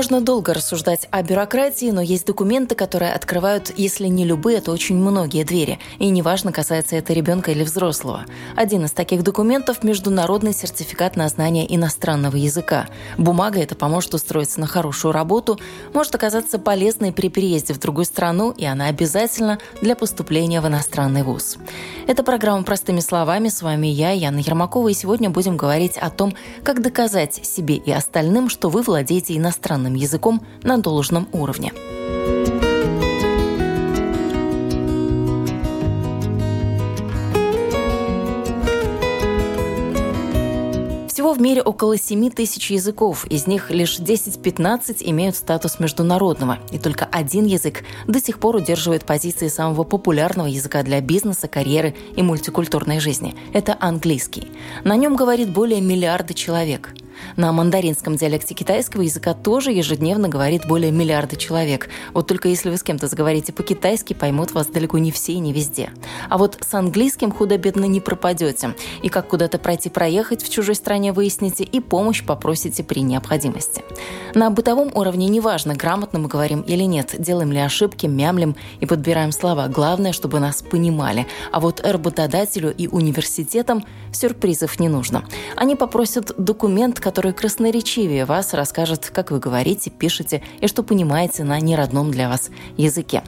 Можно долго рассуждать о бюрократии, но есть документы, которые открывают, если не любые, то очень многие двери. И неважно, касается это ребенка или взрослого. Один из таких документов – международный сертификат на знание иностранного языка. Бумага это поможет устроиться на хорошую работу, может оказаться полезной при переезде в другую страну, и она обязательно для поступления в иностранный вуз. Это программа «Простыми словами». С вами я, Яна Ермакова, и сегодня будем говорить о том, как доказать себе и остальным, что вы владеете иностранным иностранным языком на должном уровне. Всего в мире около 7 тысяч языков, из них лишь 10-15 имеют статус международного, и только один язык до сих пор удерживает позиции самого популярного языка для бизнеса, карьеры и мультикультурной жизни. Это английский. На нем говорит более миллиарда человек. На мандаринском диалекте китайского языка тоже ежедневно говорит более миллиарда человек. Вот только если вы с кем-то заговорите по-китайски, поймут вас далеко не все и не везде. А вот с английским худо-бедно не пропадете. И как куда-то пройти-проехать в чужой стране выясните, и помощь попросите при необходимости. На бытовом уровне неважно, грамотно мы говорим или нет, делаем ли ошибки, мямлим и подбираем слова. Главное, чтобы нас понимали. А вот работодателю и университетам сюрпризов не нужно. Они попросят документ, который красноречивее вас расскажет, как вы говорите, пишете и что понимаете на неродном для вас языке.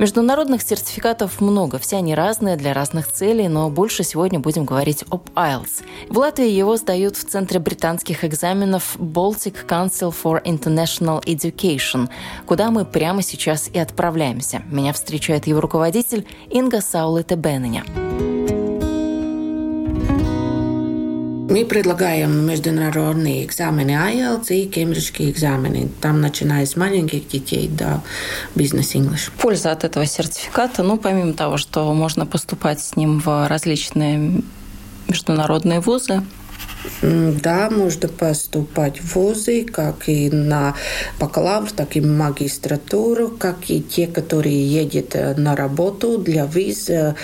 Международных сертификатов много, все они разные для разных целей, но больше сегодня будем говорить об IELTS. В Латвии его сдают в Центре британских экзаменов Baltic Council for International Education, куда мы прямо сейчас и отправляемся. Меня встречает его руководитель Инга Саулета Бенненя. Мы предлагаем международные экзамены IELTS и кембриджские экзамены. Там начиная с маленьких детей до бизнес-инглиш. Польза от этого сертификата, ну, помимо того, что можно поступать с ним в различные международные вузы, да, можно поступать в вузы, как и на бакалавр, так и магистратуру, как и те, которые едут э, на работу для виз. Э,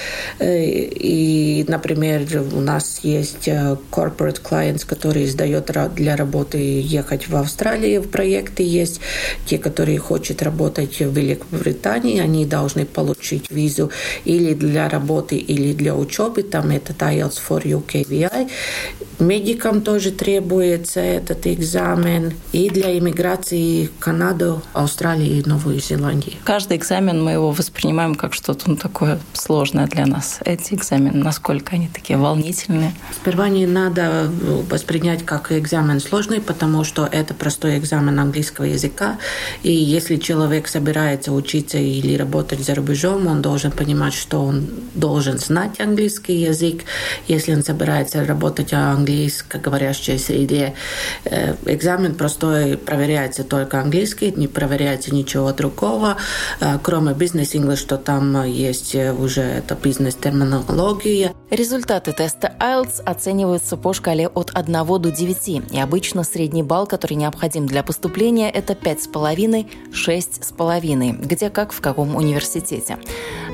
и, например, у нас есть э, corporate clients, которые издают для работы ехать в Австралию, в проекты есть. Те, которые хотят работать в Великобритании, они должны получить визу или для работы, или для учебы. Там это IELTS for UKVI. Медикам тоже требуется этот экзамен. И для иммиграции в Канаду, Австралию и Новую Зеландию. Каждый экзамен мы его воспринимаем как что-то ну, такое сложное для нас. Эти экзамены, насколько они такие волнительные? Сперва не надо воспринять как экзамен сложный, потому что это простой экзамен английского языка. И если человек собирается учиться или работать за рубежом, он должен понимать, что он должен знать английский язык. Если он собирается работать английским английскоговорящей среде. Э, экзамен простой, проверяется только английский, не проверяется ничего другого, э, кроме бизнес-инглиш, что там есть уже это бизнес-терминология. Результаты теста IELTS оцениваются по шкале от 1 до 9, и обычно средний балл, который необходим для поступления, это 5,5-6,5, где как в каком университете.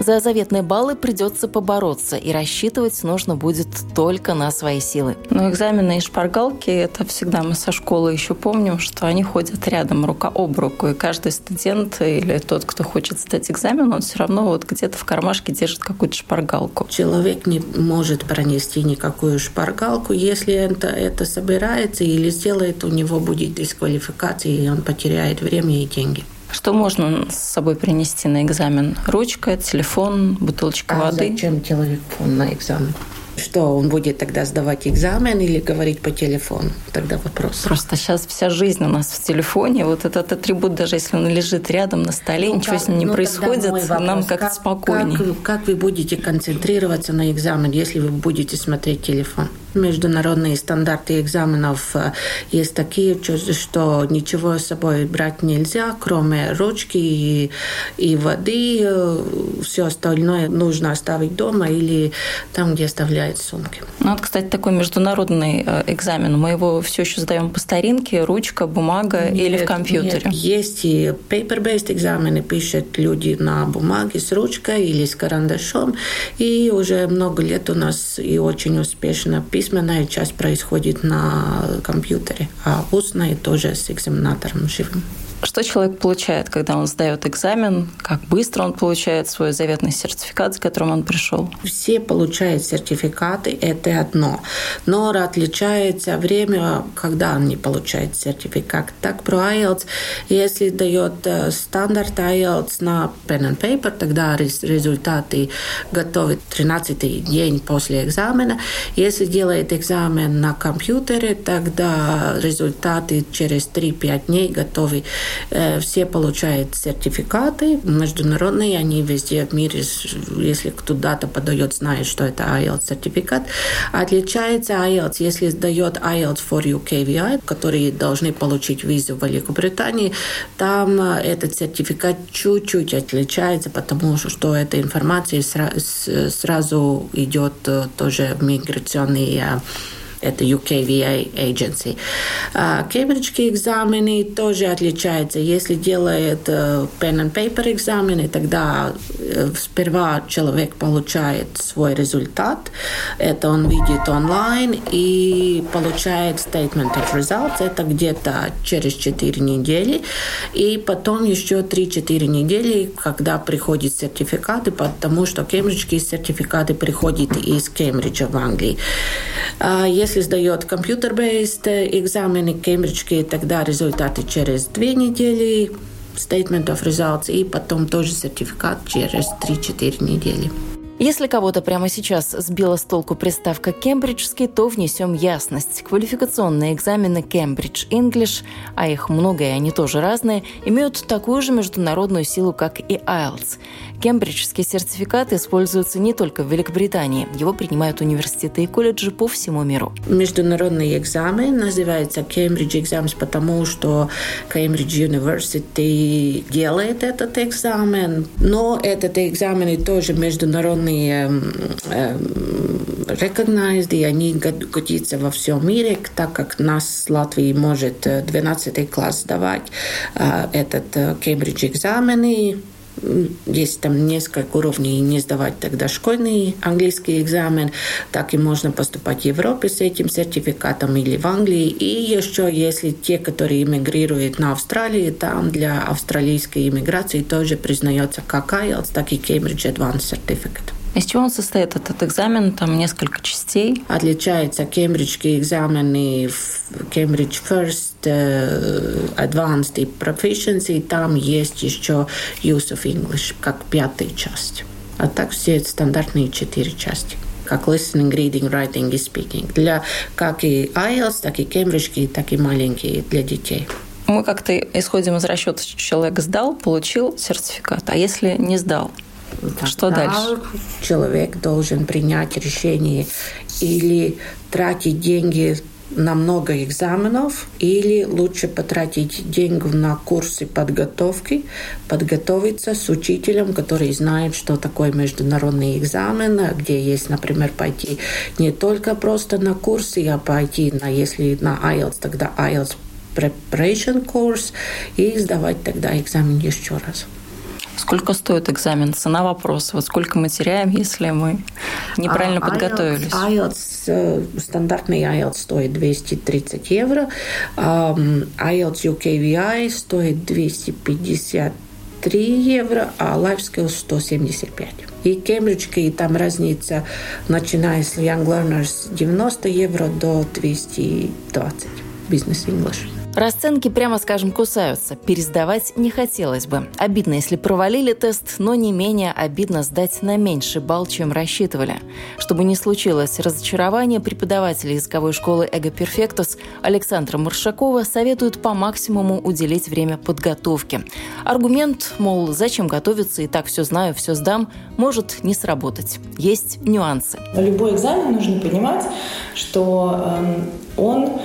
За заветные баллы придется побороться, и рассчитывать нужно будет только на свои силы. Но экзамены и шпаргалки, это всегда мы со школы еще помним, что они ходят рядом, рука об руку. И каждый студент или тот, кто хочет сдать экзамен, он все равно вот где-то в кармашке держит какую-то шпаргалку. Человек не может пронести никакую шпаргалку, если это, это собирается или сделает, у него будет дисквалификация, и он потеряет время и деньги. Что можно с собой принести на экзамен? Ручка, телефон, бутылочка а воды? зачем телефон на экзамен? Что, он будет тогда сдавать экзамен или говорить по телефону? Тогда вопрос. Просто сейчас вся жизнь у нас в телефоне. Вот этот атрибут, даже если он лежит рядом на столе, ну, ничего как, с ним не ну, происходит, вопрос, нам как-то как, спокойнее. Как, как вы будете концентрироваться на экзамен, если вы будете смотреть телефон? Международные стандарты экзаменов э, есть такие, что ничего с собой брать нельзя, кроме ручки и, и воды. Э, Все остальное нужно оставить дома или там, где оставляют сумки. Ну, вот, кстати, такой международный э, экзамен. Мы его все еще сдаем по старинке, ручка, бумага нет, или в компьютере? Нет, есть и paper-based экзамены, пишут люди на бумаге с ручкой или с карандашом. И уже много лет у нас и очень успешно письменная часть происходит на компьютере, а устная тоже с экзаменатором живым. Что человек получает, когда он сдает экзамен? Как быстро он получает свой заветный сертификат, с которым он пришел? Все получают сертификаты, это одно. Но отличается время, когда они получают сертификат. Так про IELTS, если дает э, стандарт IELTS на pen and paper, тогда результаты готовы 13 день после экзамена. Если делает экзамен на компьютере, тогда результаты через 3-5 дней готовы все получают сертификаты международные, они везде в мире, если кто-то подает, знает, что это IELTS сертификат. Отличается IELTS, если сдает IELTS for UKVI, которые должны получить визу в Великобритании, там э, этот сертификат чуть-чуть отличается, потому что эта информация сразу идет э, тоже в миграционные это UKVA Agency. А, кембриджские экзамены тоже отличаются. Если делает э, pen and paper экзамены, тогда э, сперва человек получает свой результат. Это он видит онлайн и получает statement of results. Это где-то через 4 недели. И потом еще 3-4 недели, когда приходят сертификаты, потому что кембриджские сертификаты приходят из Кембриджа в Англии. А, если сдает компьютер-based экзамены кембриджские, тогда результаты через две недели, statement of results, и потом тоже сертификат через 3-4 недели. Если кого-то прямо сейчас сбила с толку приставка «кембриджский», то внесем ясность. Квалификационные экзамены Cambridge English, а их много и они тоже разные, имеют такую же международную силу, как и IELTS. Кембриджский сертификат используется не только в Великобритании. Его принимают университеты и колледжи по всему миру. Международный экзамен называется Cambridge Exams, потому что Cambridge University делает этот экзамен. Но этот экзамен тоже международный они recognized, и они годятся во всем мире, так как нас Латвии может 12 класс сдавать этот Кембридж экзамены, есть там несколько уровней, не сдавать тогда школьный английский экзамен, так и можно поступать в Европе с этим сертификатом или в Англии. И еще, если те, которые эмигрируют на Австралию, там для австралийской иммиграции тоже признается как IELTS, так и Cambridge Advanced Certificate. Из чего он состоит, этот экзамен? Там несколько частей. Отличается кембриджские экзамены Cambridge First, uh, Advanced и Proficiency. Там есть еще Use of English, как пятая часть. А так все стандартные четыре части как listening, reading, writing и speaking. Для как и IELTS, так и кембриджские, так и маленькие для детей. Мы как-то исходим из расчета, что человек сдал, получил сертификат. А если не сдал? Что дальше? Человек должен принять решение или тратить деньги на много экзаменов или лучше потратить деньги на курсы подготовки, подготовиться с учителем, который знает, что такое международный экзамен, где есть, например, пойти не только просто на курсы, а пойти на, если на IELTS, тогда IELTS preparation course и сдавать тогда экзамен еще раз. Сколько стоит экзамен? Цена вопроса. Вот сколько мы теряем, если мы неправильно а, подготовились? IELTS, э, стандартный IELTS стоит 230 евро. IELTS UKVI стоит 253 евро, а Life Skills 175. И кембриджские там разница, начиная с Young Learners 90 евро до 220 Business English. Расценки, прямо скажем, кусаются. Пересдавать не хотелось бы. Обидно, если провалили тест, но не менее обидно сдать на меньший балл, чем рассчитывали. Чтобы не случилось разочарование, преподаватели языковой школы «Эго Перфектус» Александра Маршакова советуют по максимуму уделить время подготовке. Аргумент, мол, зачем готовиться, и так все знаю, все сдам, может не сработать. Есть нюансы. Любой экзамен нужно понимать, что э, он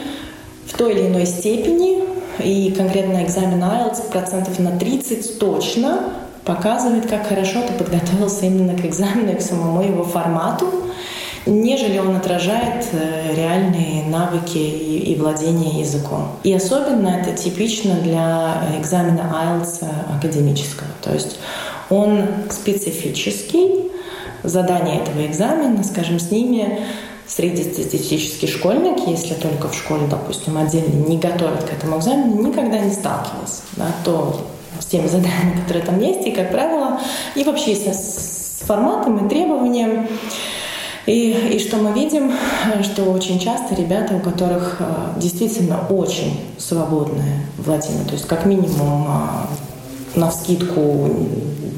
в той или иной степени, и конкретно экзамен IELTS процентов на 30 точно показывает, как хорошо ты подготовился именно к экзамену и к самому его формату, нежели он отражает э, реальные навыки и, и владение языком. И особенно это типично для экзамена IELTS академического. То есть он специфический, задание этого экзамена, скажем, с ними среднестатистический школьник, если только в школе, допустим, отдельно не готовят к этому экзамену, никогда не сталкивался, да, то с теми заданиями, которые там есть, и, как правило, и вообще с, форматом и требованием. И, и что мы видим, что очень часто ребята, у которых э, действительно очень свободное владение, то есть как минимум э, на вскидку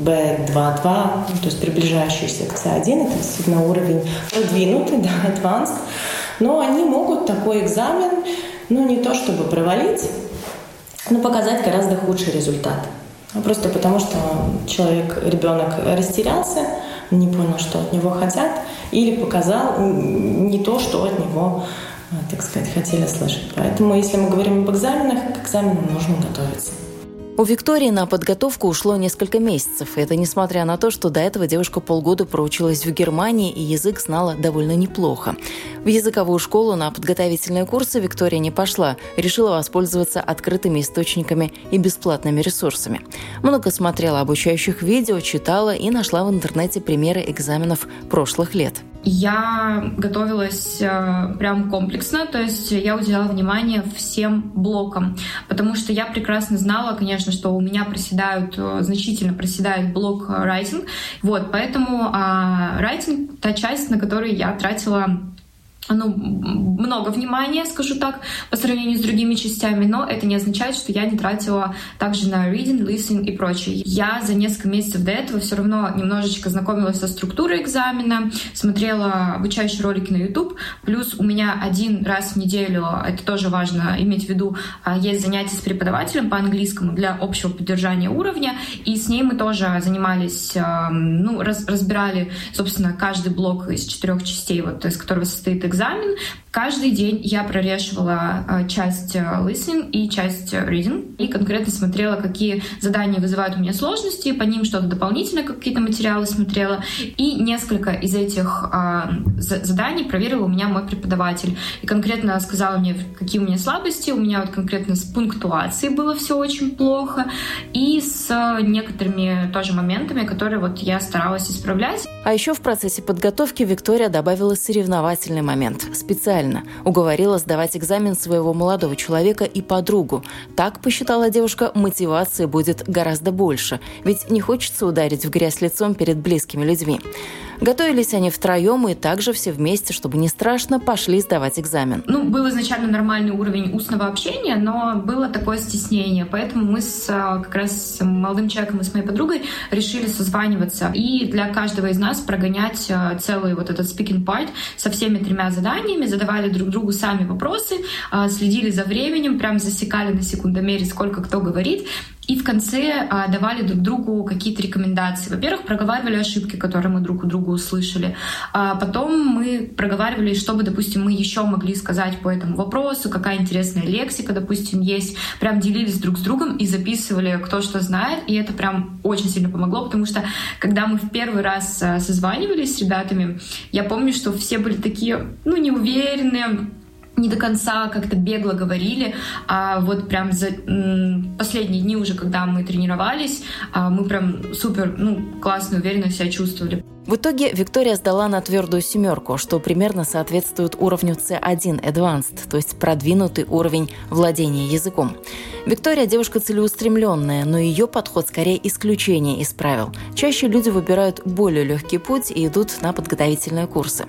B2.2, то есть приближающийся к C1, это действительно уровень продвинутый, да, advanced, но они могут такой экзамен, ну не то чтобы провалить, но показать гораздо худший результат. Ну, просто потому, что человек, ребенок растерялся, не понял, что от него хотят, или показал не то, что от него, так сказать, хотели слышать. Поэтому, если мы говорим об экзаменах, к экзаменам нужно готовиться. У Виктории на подготовку ушло несколько месяцев, это несмотря на то, что до этого девушка полгода проучилась в Германии и язык знала довольно неплохо. В языковую школу на подготовительные курсы Виктория не пошла, решила воспользоваться открытыми источниками и бесплатными ресурсами. Много смотрела обучающих видео, читала и нашла в интернете примеры экзаменов прошлых лет. Я готовилась э, прям комплексно, то есть я уделяла внимание всем блокам, потому что я прекрасно знала, конечно, что у меня проседают, э, значительно проседает блок райтинг, вот, поэтому э, райтинг — та часть, на которую я тратила ну, много внимания, скажу так, по сравнению с другими частями, но это не означает, что я не тратила также на reading, listening и прочее. Я за несколько месяцев до этого все равно немножечко знакомилась со структурой экзамена, смотрела обучающие ролики на YouTube, плюс у меня один раз в неделю, это тоже важно иметь в виду, а, есть занятия с преподавателем по английскому для общего поддержания уровня, и с ней мы тоже занимались, ну, разбирали, собственно, каждый блок из четырех частей, вот, из которого состоит экзамен, экзамен. Каждый день я прорешивала э, часть э, listening и часть э, reading. И конкретно смотрела, какие задания вызывают у меня сложности, по ним что-то дополнительно, какие-то материалы смотрела. И несколько из этих заданий проверила у меня мой преподаватель. И конкретно сказала мне, какие у меня слабости. У меня вот конкретно с пунктуацией было все очень плохо. И с некоторыми тоже моментами, которые вот я старалась исправлять. А еще в процессе подготовки Виктория добавила соревновательный момент. Специально уговорила сдавать экзамен своего молодого человека и подругу. Так, посчитала девушка, мотивации будет гораздо больше. Ведь не хочется ударить в грязь лицом перед близкими людьми. Готовились они втроем и также все вместе, чтобы не страшно, пошли сдавать экзамен. Ну, был изначально нормальный уровень устного общения, но было такое стеснение. Поэтому мы с, а, как раз с молодым человеком и с моей подругой решили созваниваться и для каждого из нас прогонять а, целый вот этот speaking part со всеми тремя заданиями, задавали друг другу сами вопросы, а, следили за временем, прям засекали на секундомере, сколько кто говорит, и в конце а, давали друг другу какие-то рекомендации. Во-первых, проговаривали ошибки, которые мы друг у друга услышали. А потом мы проговаривали, что бы, допустим, мы еще могли сказать по этому вопросу, какая интересная лексика, допустим, есть. Прям делились друг с другом и записывали, кто что знает. И это прям очень сильно помогло, потому что когда мы в первый раз а, созванивались с ребятами, я помню, что все были такие, ну, неуверенные, не до конца как-то бегло говорили, а вот прям за последние дни уже, когда мы тренировались, а, мы прям супер, ну, классно, уверенно себя чувствовали. В итоге Виктория сдала на твердую семерку, что примерно соответствует уровню C1 Advanced, то есть продвинутый уровень владения языком. Виктория девушка целеустремленная, но ее подход скорее исключение из правил. Чаще люди выбирают более легкий путь и идут на подготовительные курсы.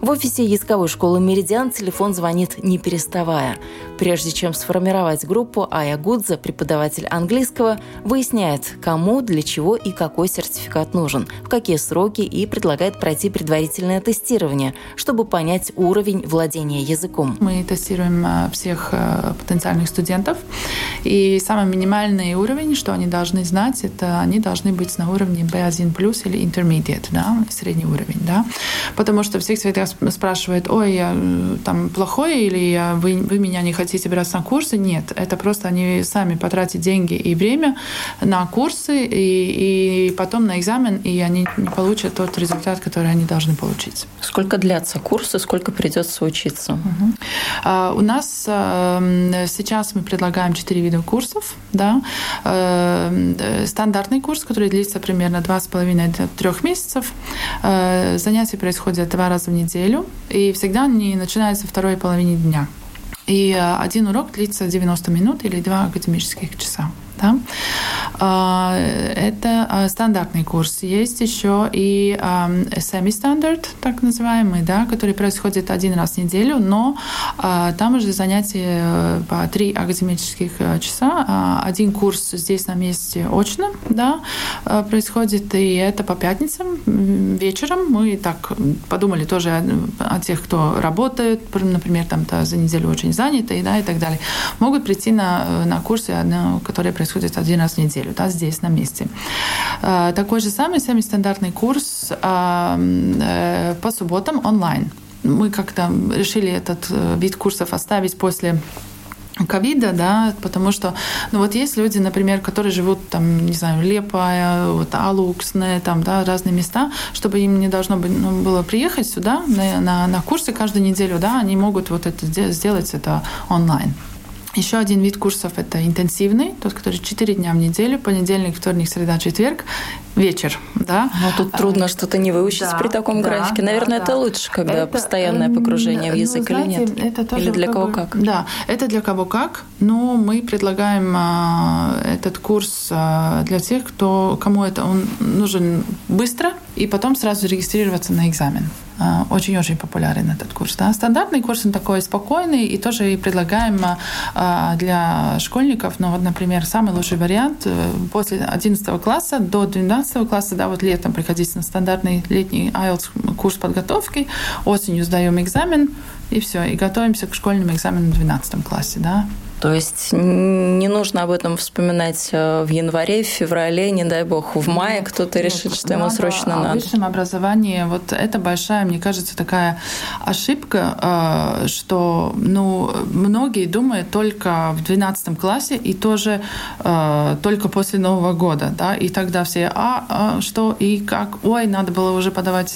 В офисе языковой школы «Меридиан» телефон звонит не переставая. Прежде чем сформировать группу, Ая Гудза, преподаватель английского, выясняет, кому, для чего и какой сертификат нужен, в какие сроки и предлагает пройти предварительное тестирование, чтобы понять уровень владения языком. Мы тестируем э, всех э, потенциальных студентов, и самый минимальный уровень, что они должны знать, это они должны быть на уровне B1+, или intermediate, да, средний уровень, да, потому что всех всегда спрашивает, ой, я там плохой или вы, вы меня не хотите брать на курсы. Нет, это просто они сами потратят деньги и время на курсы, и, и потом на экзамен, и они не получат тот результат, который они должны получить. Сколько длятся курсы, сколько придется учиться? Угу. А, у нас а, сейчас мы предлагаем четыре вида курсов. Да? А, стандартный курс, который длится примерно два с половиной до трех месяцев. А, занятия происходят два раза в неделю, и всегда они начинаются второй половине дня. И э, один урок длится 90 минут или два академических часа. Да? А, это а, стандартный курс. Есть еще и semi-standard, так называемый, да, который происходит один раз в неделю, но а, там уже занятия э, по три академических э, часа. Один курс здесь на месте очно да, э, происходит, и это по пятницам вечером. Мы так подумали тоже о, тех, кто работает, например, там за неделю очень заняты, да, и так далее. Могут прийти на, на курсы, которые происходят происходит один раз в неделю, да, здесь, на месте. А, такой же самый сами-стандартный курс а, э, по субботам онлайн. Мы как-то решили этот э, вид курсов оставить после ковида, да, потому что, ну вот есть люди, например, которые живут там, не знаю, Лепая, вот Алуксне, там, да, разные места, чтобы им не должно ну, было приехать сюда на, на, на курсы каждую неделю, да, они могут вот это сделать это онлайн. Еще один вид курсов – это интенсивный, тот, который 4 дня в неделю, понедельник, вторник, среда, четверг, вечер. Да? Но тут трудно а, что-то не выучить да, при таком да, графике. Наверное, да, это лучше, когда это, постоянное погружение в ну, язык ну, знаете, или нет? Это тоже или для кого как? Да, это для кого как, но мы предлагаем а, этот курс а, для тех, кто, кому это он нужен быстро, и потом сразу регистрироваться на экзамен. А, очень-очень популярен этот курс. Да. Стандартный курс, он такой спокойный, и тоже и предлагаем а, для школьников, ну вот, например, самый лучший вариант э, после 11 класса до 12 класса, да, вот летом приходить на стандартный летний IELTS курс подготовки, осенью сдаем экзамен, и все, и готовимся к школьным экзаменам в 12 классе, да. То есть не нужно об этом вспоминать э, в январе, в феврале, не дай бог, в мае кто-то решит, что ему срочно надо. О высшем образовании вот это большая, мне кажется, такая ошибка, э, что ну, многие думают только в 12 классе и тоже э, только после Нового года. Да? И тогда все, а, а что и как, ой, надо было уже подавать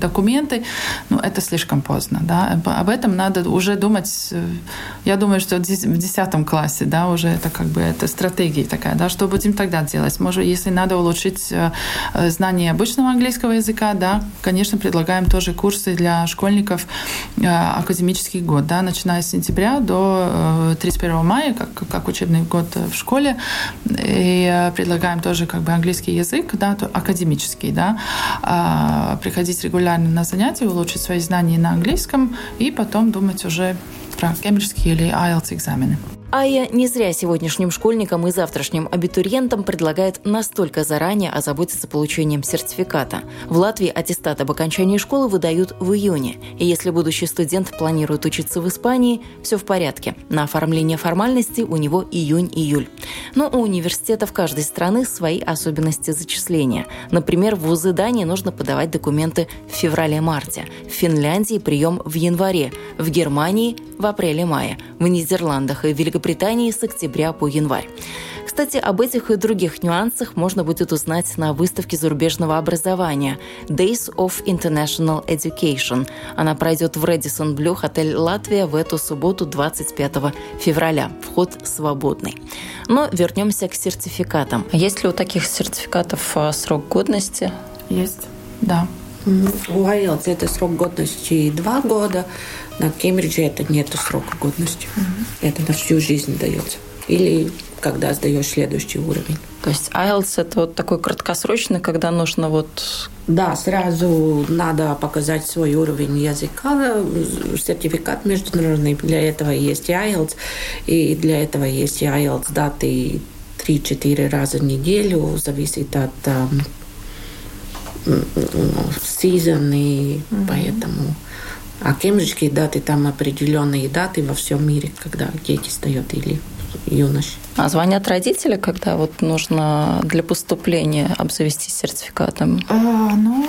документы. Ну, это слишком поздно. Да? Об этом надо уже думать, я думаю, что в 10 классе, да, уже это как бы это стратегия такая, да, что будем тогда делать? Может, если надо улучшить э, э, знание обычного английского языка, да, конечно, предлагаем тоже курсы для школьников э, академический год, да, начиная с сентября до 31 мая, как, как учебный год в школе, и предлагаем тоже как бы английский язык, да, то академический, да, а, приходить регулярно на занятия, улучшить свои знания на английском и потом думать уже про кембриджские или IELTS экзамены. Ая не зря сегодняшним школьникам и завтрашним абитуриентам предлагает настолько заранее озаботиться получением сертификата. В Латвии аттестат об окончании школы выдают в июне. И если будущий студент планирует учиться в Испании, все в порядке. На оформление формальностей у него июнь-июль. Но у университетов каждой страны свои особенности зачисления. Например, в вузы Дании нужно подавать документы в феврале-марте. В Финляндии прием в январе. В Германии – в апреле-мае. В Нидерландах и Великобритании Великобритании с октября по январь. Кстати, об этих и других нюансах можно будет узнать на выставке зарубежного образования Days of International Education. Она пройдет в Редисон Блю, отель «Латвия» в эту субботу, 25 февраля. Вход свободный. Но вернемся к сертификатам. Есть ли у таких сертификатов а, срок годности? Есть. да. У IELTS это срок годности два года, на Кембридже это нет срока годности. Mm-hmm. Это на всю жизнь дается. Или когда сдаешь следующий уровень. То есть IELTS это вот такой краткосрочный, когда нужно вот... Да, сразу надо показать свой уровень языка, сертификат международный. Для этого есть IELTS, и для этого есть IELTS даты 3-4 раза в неделю, зависит от сезон, и mm-hmm. поэтому... А кембриджские даты, там определенные даты во всем мире, когда дети сдают или юноши. А звонят родители, когда вот нужно для поступления обзавестись сертификатом? А, ну,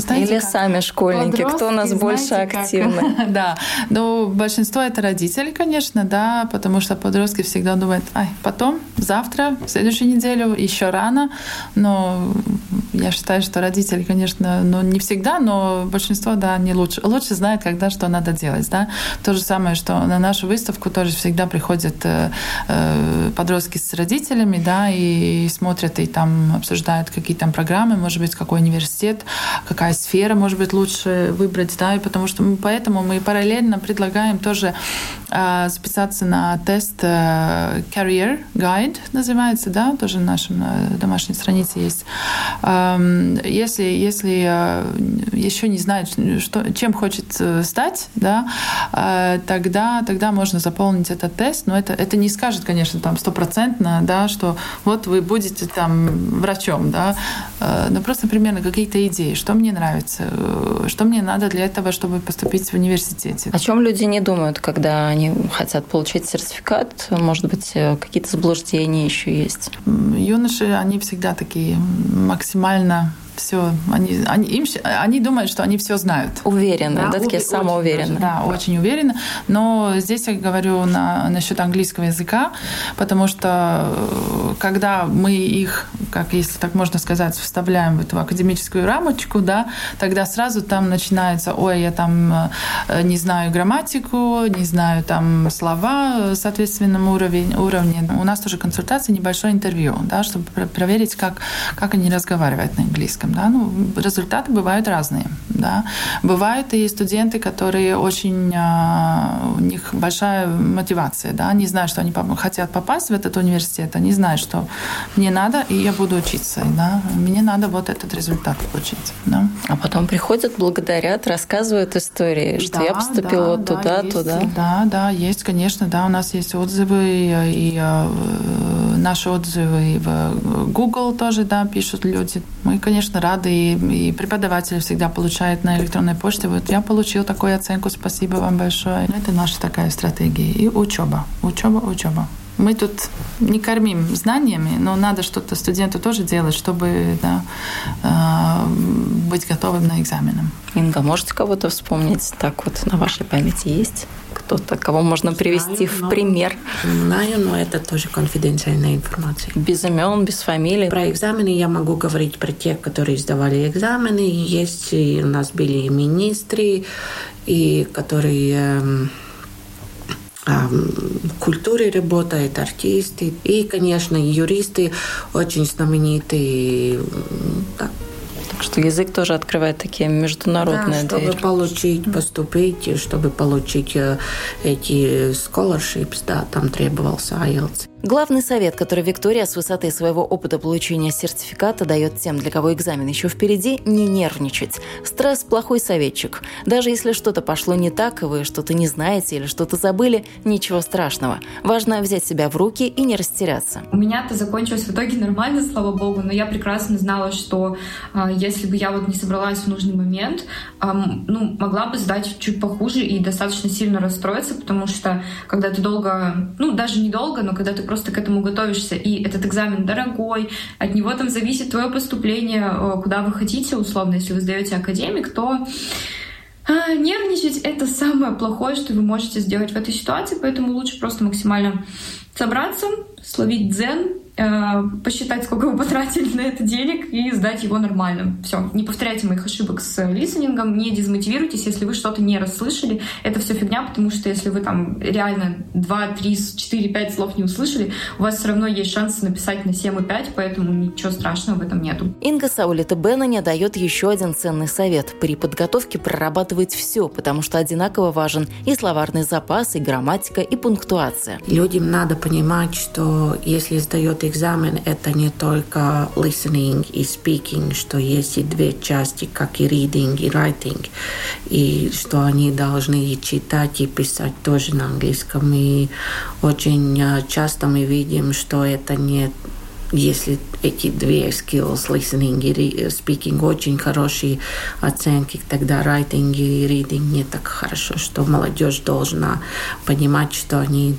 знаете, Или как? сами школьники, кто у нас больше активны? да, ну, большинство это родители, конечно, да, потому что подростки всегда думают, ай, потом, завтра, в следующую неделю, еще рано, но я считаю, что родители, конечно, ну, не всегда, но большинство, да, не лучше. Лучше знают, когда что надо делать, да. То же самое, что на нашу выставку тоже всегда приходят э, э, подростки с родителями, да, и смотрят, и там обсуждают, какие там программы, может быть, какой университет, какая сфера, может быть, лучше выбрать, да, и потому что мы, поэтому мы параллельно предлагаем тоже э, записаться на тест э, Career Guide, называется, да, тоже на нашем на домашней странице есть. Э, если, если э, еще не знает, что, чем хочет э, стать, да, э, тогда, тогда можно заполнить этот тест, но это, это не скажет, конечно, там стопроцентно, да, что вот вы будете там врачом, да, э, но просто примерно какие-то идеи, что мне нравится, что мне надо для этого, чтобы поступить в университете. О чем люди не думают, когда они хотят получить сертификат? Может быть, э, какие-то заблуждения еще есть? Юноши, они всегда такие максимально все, они, они, им, они думают, что они все знают. Уверены, да, да такие самоуверенные. Да, очень уверены. Но здесь я говорю на, насчет английского языка, потому что э, когда мы их, как если так можно сказать, вставляем в эту академическую рамочку, да, тогда сразу там начинается, ой, я там э, не знаю грамматику, не знаю там слова в соответственном уровне. уровне. У нас тоже консультация, небольшое интервью, да, чтобы проверить, как, как они разговаривают на английском студентам. Да? Ну, результаты бывают разные. Да? Бывают и студенты, которые очень... А, у них большая мотивация. Да? Они знают, что они хотят попасть в этот университет. Они знают, что мне надо, и я буду учиться. Да? Мне надо вот этот результат получить. Да? А потом приходят, благодарят, рассказывают истории, что да, я поступила да, туда, да, туда. Есть, да, да, есть, конечно. Да, у нас есть отзывы и, и а, наши отзывы в Google тоже да, пишут люди. Мы, конечно, рады, и, и преподаватели всегда получают на электронной почте. Вот я получил такую оценку, спасибо вам большое. Это наша такая стратегия. И учеба, учеба, учеба. Мы тут не кормим знаниями, но надо что-то студенту тоже делать, чтобы да, э, быть готовым на экзамены. Инга, можете кого-то вспомнить? Так вот на вашей памяти есть? Кто-то, кого можно привести знаю, в пример? Знаю, но это тоже конфиденциальная информация. Без имен, без фамилий? Про экзамены я могу говорить про тех, которые сдавали экзамены. Есть и у нас были министры, и которые в культуре работают артисты и, конечно, юристы очень знаменитые. Так, так что язык тоже открывает такие международные да, чтобы двери. получить, поступить, чтобы получить э, эти scholarships, да, там требовался IELTS. Главный совет, который Виктория с высоты своего опыта получения сертификата дает тем, для кого экзамен еще впереди, не нервничать. Стресс – плохой советчик. Даже если что-то пошло не так, и вы что-то не знаете или что-то забыли, ничего страшного. Важно взять себя в руки и не растеряться. У меня-то закончилось в итоге нормально, слава богу, но я прекрасно знала, что э, если бы я вот не собралась в нужный момент, э, ну, могла бы сдать чуть похуже и достаточно сильно расстроиться, потому что когда ты долго, ну, даже недолго, но когда ты просто к этому готовишься, и этот экзамен дорогой, от него там зависит твое поступление, э, куда вы хотите, условно, если вы сдаете академик, то а, нервничать — это самое плохое, что вы можете сделать в этой ситуации, поэтому лучше просто максимально собраться, словить дзен посчитать, сколько вы потратили на это денег и сдать его нормально. Все, не повторяйте моих ошибок с листенингом, не дезмотивируйтесь, если вы что-то не расслышали. Это все фигня, потому что если вы там реально 2, 3, 4, 5 слов не услышали, у вас все равно есть шанс написать на 7 и 5, поэтому ничего страшного в этом нету. Инга Саулита Беннани дает еще один ценный совет. При подготовке прорабатывать все, потому что одинаково важен и словарный запас, и грамматика, и пунктуация. Людям надо понимать, что если сдает экзамен, это не только listening и speaking, что есть и две части, как и reading и writing, и что они должны и читать, и писать тоже на английском. И очень э, часто мы видим, что это не если эти две skills, listening и speaking, очень хорошие оценки, тогда writing и reading не так хорошо, что молодежь должна понимать, что они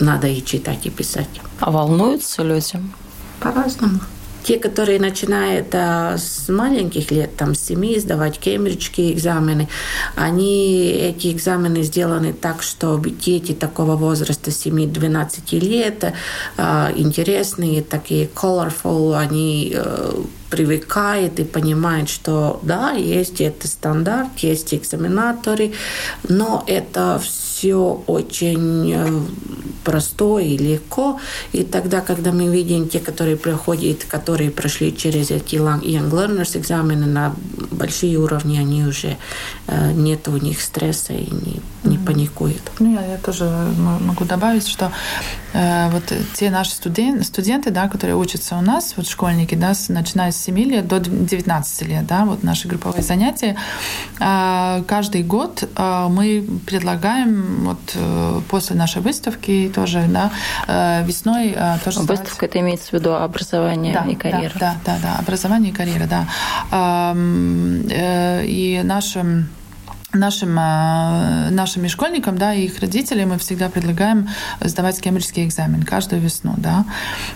надо и читать, и писать. А волнуются люди? По-разному. Те, которые начинают а, с маленьких лет, там, с 7, сдавать кембриджские экзамены, они, эти экзамены сделаны так, что дети такого возраста 7-12 лет, а, интересные, такие colorful, они а, привыкает и понимает, что да, есть это стандарт, есть экзаменаторы, но это все очень э, простое и легко. И тогда, когда мы видим те, которые проходят, которые прошли через эти Young Learners экзамены на большие уровни, они уже э, нет у них стресса и не, паникуют. Ну, я, я тоже могу добавить, что э, вот те наши студен, студенты, да, которые учатся у нас, вот школьники, да, начиная с 7 лет до 19 лет, да, вот наши групповые занятия. А, каждый год а, мы предлагаем вот э, после нашей выставки тоже, да, э, весной а, тоже Выставка сдавать... это имеется в виду образование да, и карьера. Да, да, да, да, образование и карьера, да. Э, и нашим нашим, а, нашим школьникам, да, и их родителям мы всегда предлагаем сдавать кембриджский экзамен каждую весну, да.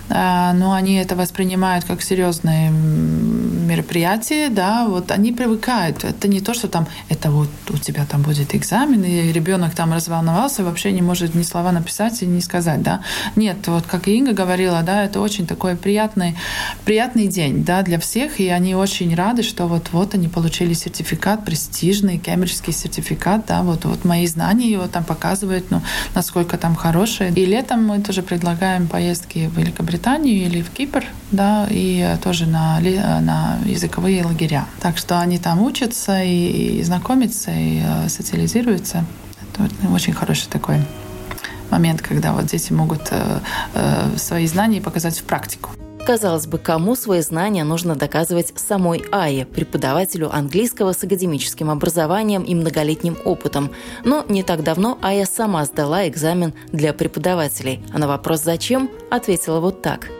А, но они это воспринимают как серьезное мероприятие, да, вот они привыкают. Это не то, что там, это вот у тебя там будет экзамен, и ребенок там разволновался, вообще не может ни слова написать и не сказать, да. Нет, вот как Инга говорила, да, это очень такой приятный, приятный день, да, для всех, и они очень рады, что вот-вот они получили сертификат престижный, кембриджский академический сертификат, да, вот, вот мои знания его там показывают, ну, насколько там хорошие. И летом мы тоже предлагаем поездки в Великобританию или в Кипр, да, и тоже на, на языковые лагеря. Так что они там учатся и, и знакомятся, и э, социализируются. Это очень хороший такой момент, когда вот дети могут э, э, свои знания показать в практику. Казалось бы, кому свои знания нужно доказывать самой Ае, преподавателю английского с академическим образованием и многолетним опытом. Но не так давно Ая сама сдала экзамен для преподавателей. А на вопрос «Зачем?» ответила вот так –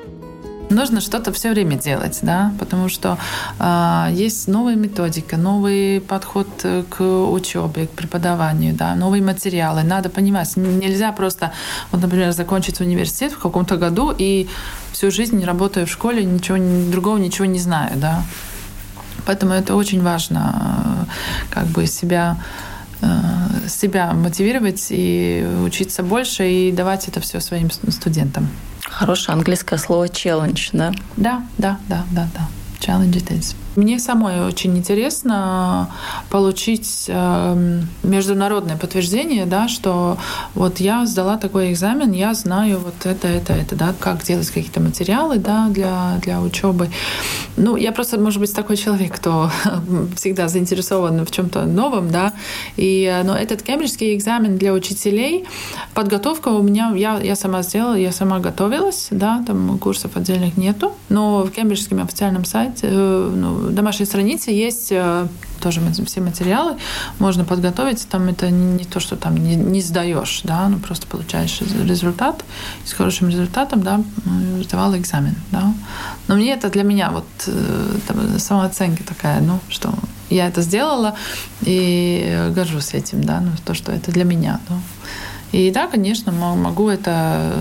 Нужно что-то все время делать, да, потому что э, есть новая методика, новый подход к учебе, к преподаванию, да, новые материалы. Надо понимать, нельзя просто, вот, например, закончить университет в каком-то году и всю жизнь работаю в школе, ничего другого ничего не знаю, да. Поэтому это очень важно, как бы себя э, себя мотивировать и учиться больше и давать это все своим студентам. Хорошее английское слово challenge, да? Да, да, да, да, да. Challenge it is. Мне самой очень интересно получить эм, международное подтверждение, да, что вот я сдала такой экзамен, я знаю вот это, это, это, да, как делать какие-то материалы, да, для, для учебы. Ну, я просто, может быть, такой человек, кто всегда заинтересован в чем-то новом, да, и, но этот кембриджский экзамен для учителей, подготовка у меня, я, я сама сделала, я сама готовилась, да, там курсов отдельных нету, но в кембриджском официальном сайте, э, ну, домашней странице есть э, тоже все материалы, можно подготовить. Там это не то, что там не, не сдаешь, да, ну просто получаешь результат. И с хорошим результатом, да, сдавала экзамен, да. Но мне это для меня вот э, там, самооценка такая, ну, что я это сделала и горжусь этим, да, ну, то, что это для меня, да. И да, конечно, могу это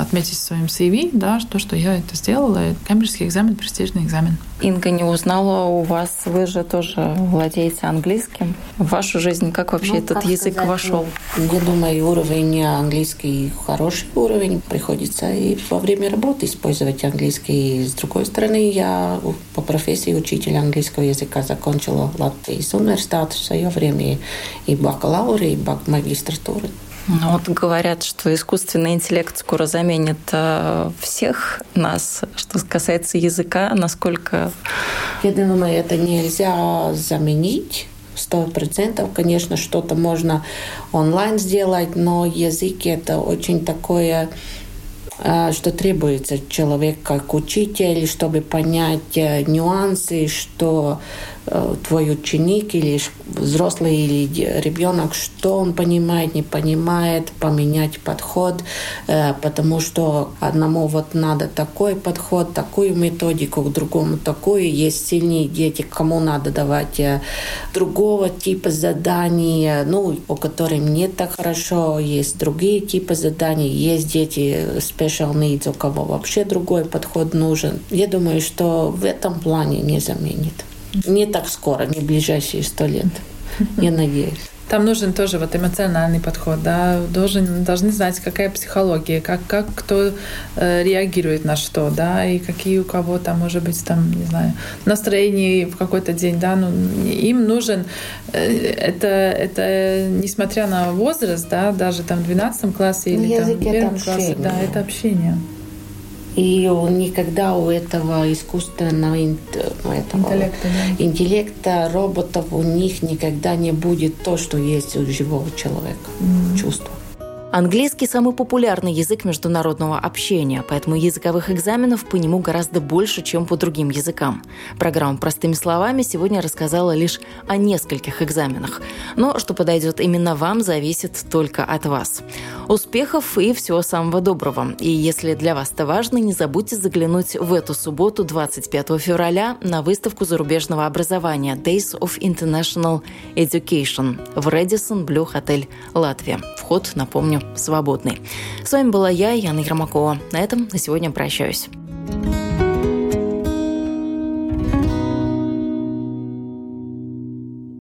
отметить в своем CV, да, то, что я это сделала. Кембриджский экзамен, престижный экзамен. Инга не узнала у вас, вы же тоже владеете английским. В вашу жизнь как вообще ну, этот язык сказать, вошел? Ну, я думаю, уровень английский хороший уровень. Приходится и во время работы использовать английский. С другой стороны, я по профессии учитель английского языка закончила Латвийс университет в свое время и бакалавр, и магистратуру. Ну, вот говорят, что искусственный интеллект скоро заменит э, всех нас. Что касается языка, насколько... Я думаю, это нельзя заменить сто процентов. Конечно, что-то можно онлайн сделать, но язык это очень такое э, что требуется человек как учитель, чтобы понять э, нюансы, что твой ученик или взрослый или ребенок, что он понимает, не понимает, поменять подход, э, потому что одному вот надо такой подход, такую методику, к другому такую. Есть сильные дети, кому надо давать э, другого типа заданий, ну, у которых не так хорошо, есть другие типы заданий, есть дети special needs, у кого вообще другой подход нужен. Я думаю, что в этом плане не заменит. Не так скоро, не ближайшие сто лет. Я надеюсь. Там нужен тоже вот эмоциональный подход, да, должен, должны знать, какая психология, как, как кто э, реагирует на что, да, и какие у кого там, может быть, там, не знаю, настроение в какой-то день, да, ну, им нужен, э, это, это, несмотря на возраст, да, даже там в 12 классе или там в первом классе, да, это общение. И никогда у этого искусственного этого интеллекта, да. интеллекта роботов у них никогда не будет то, что есть у живого человека, mm-hmm. чувство. Английский – самый популярный язык международного общения, поэтому языковых экзаменов по нему гораздо больше, чем по другим языкам. Программа «Простыми словами» сегодня рассказала лишь о нескольких экзаменах. Но что подойдет именно вам, зависит только от вас. Успехов и всего самого доброго. И если для вас это важно, не забудьте заглянуть в эту субботу, 25 февраля, на выставку зарубежного образования Days of International Education в Редисон Блю Hotel Латвия. Вход, напомню, свободный. С вами была я, Яна Ермакова. На этом на сегодня прощаюсь.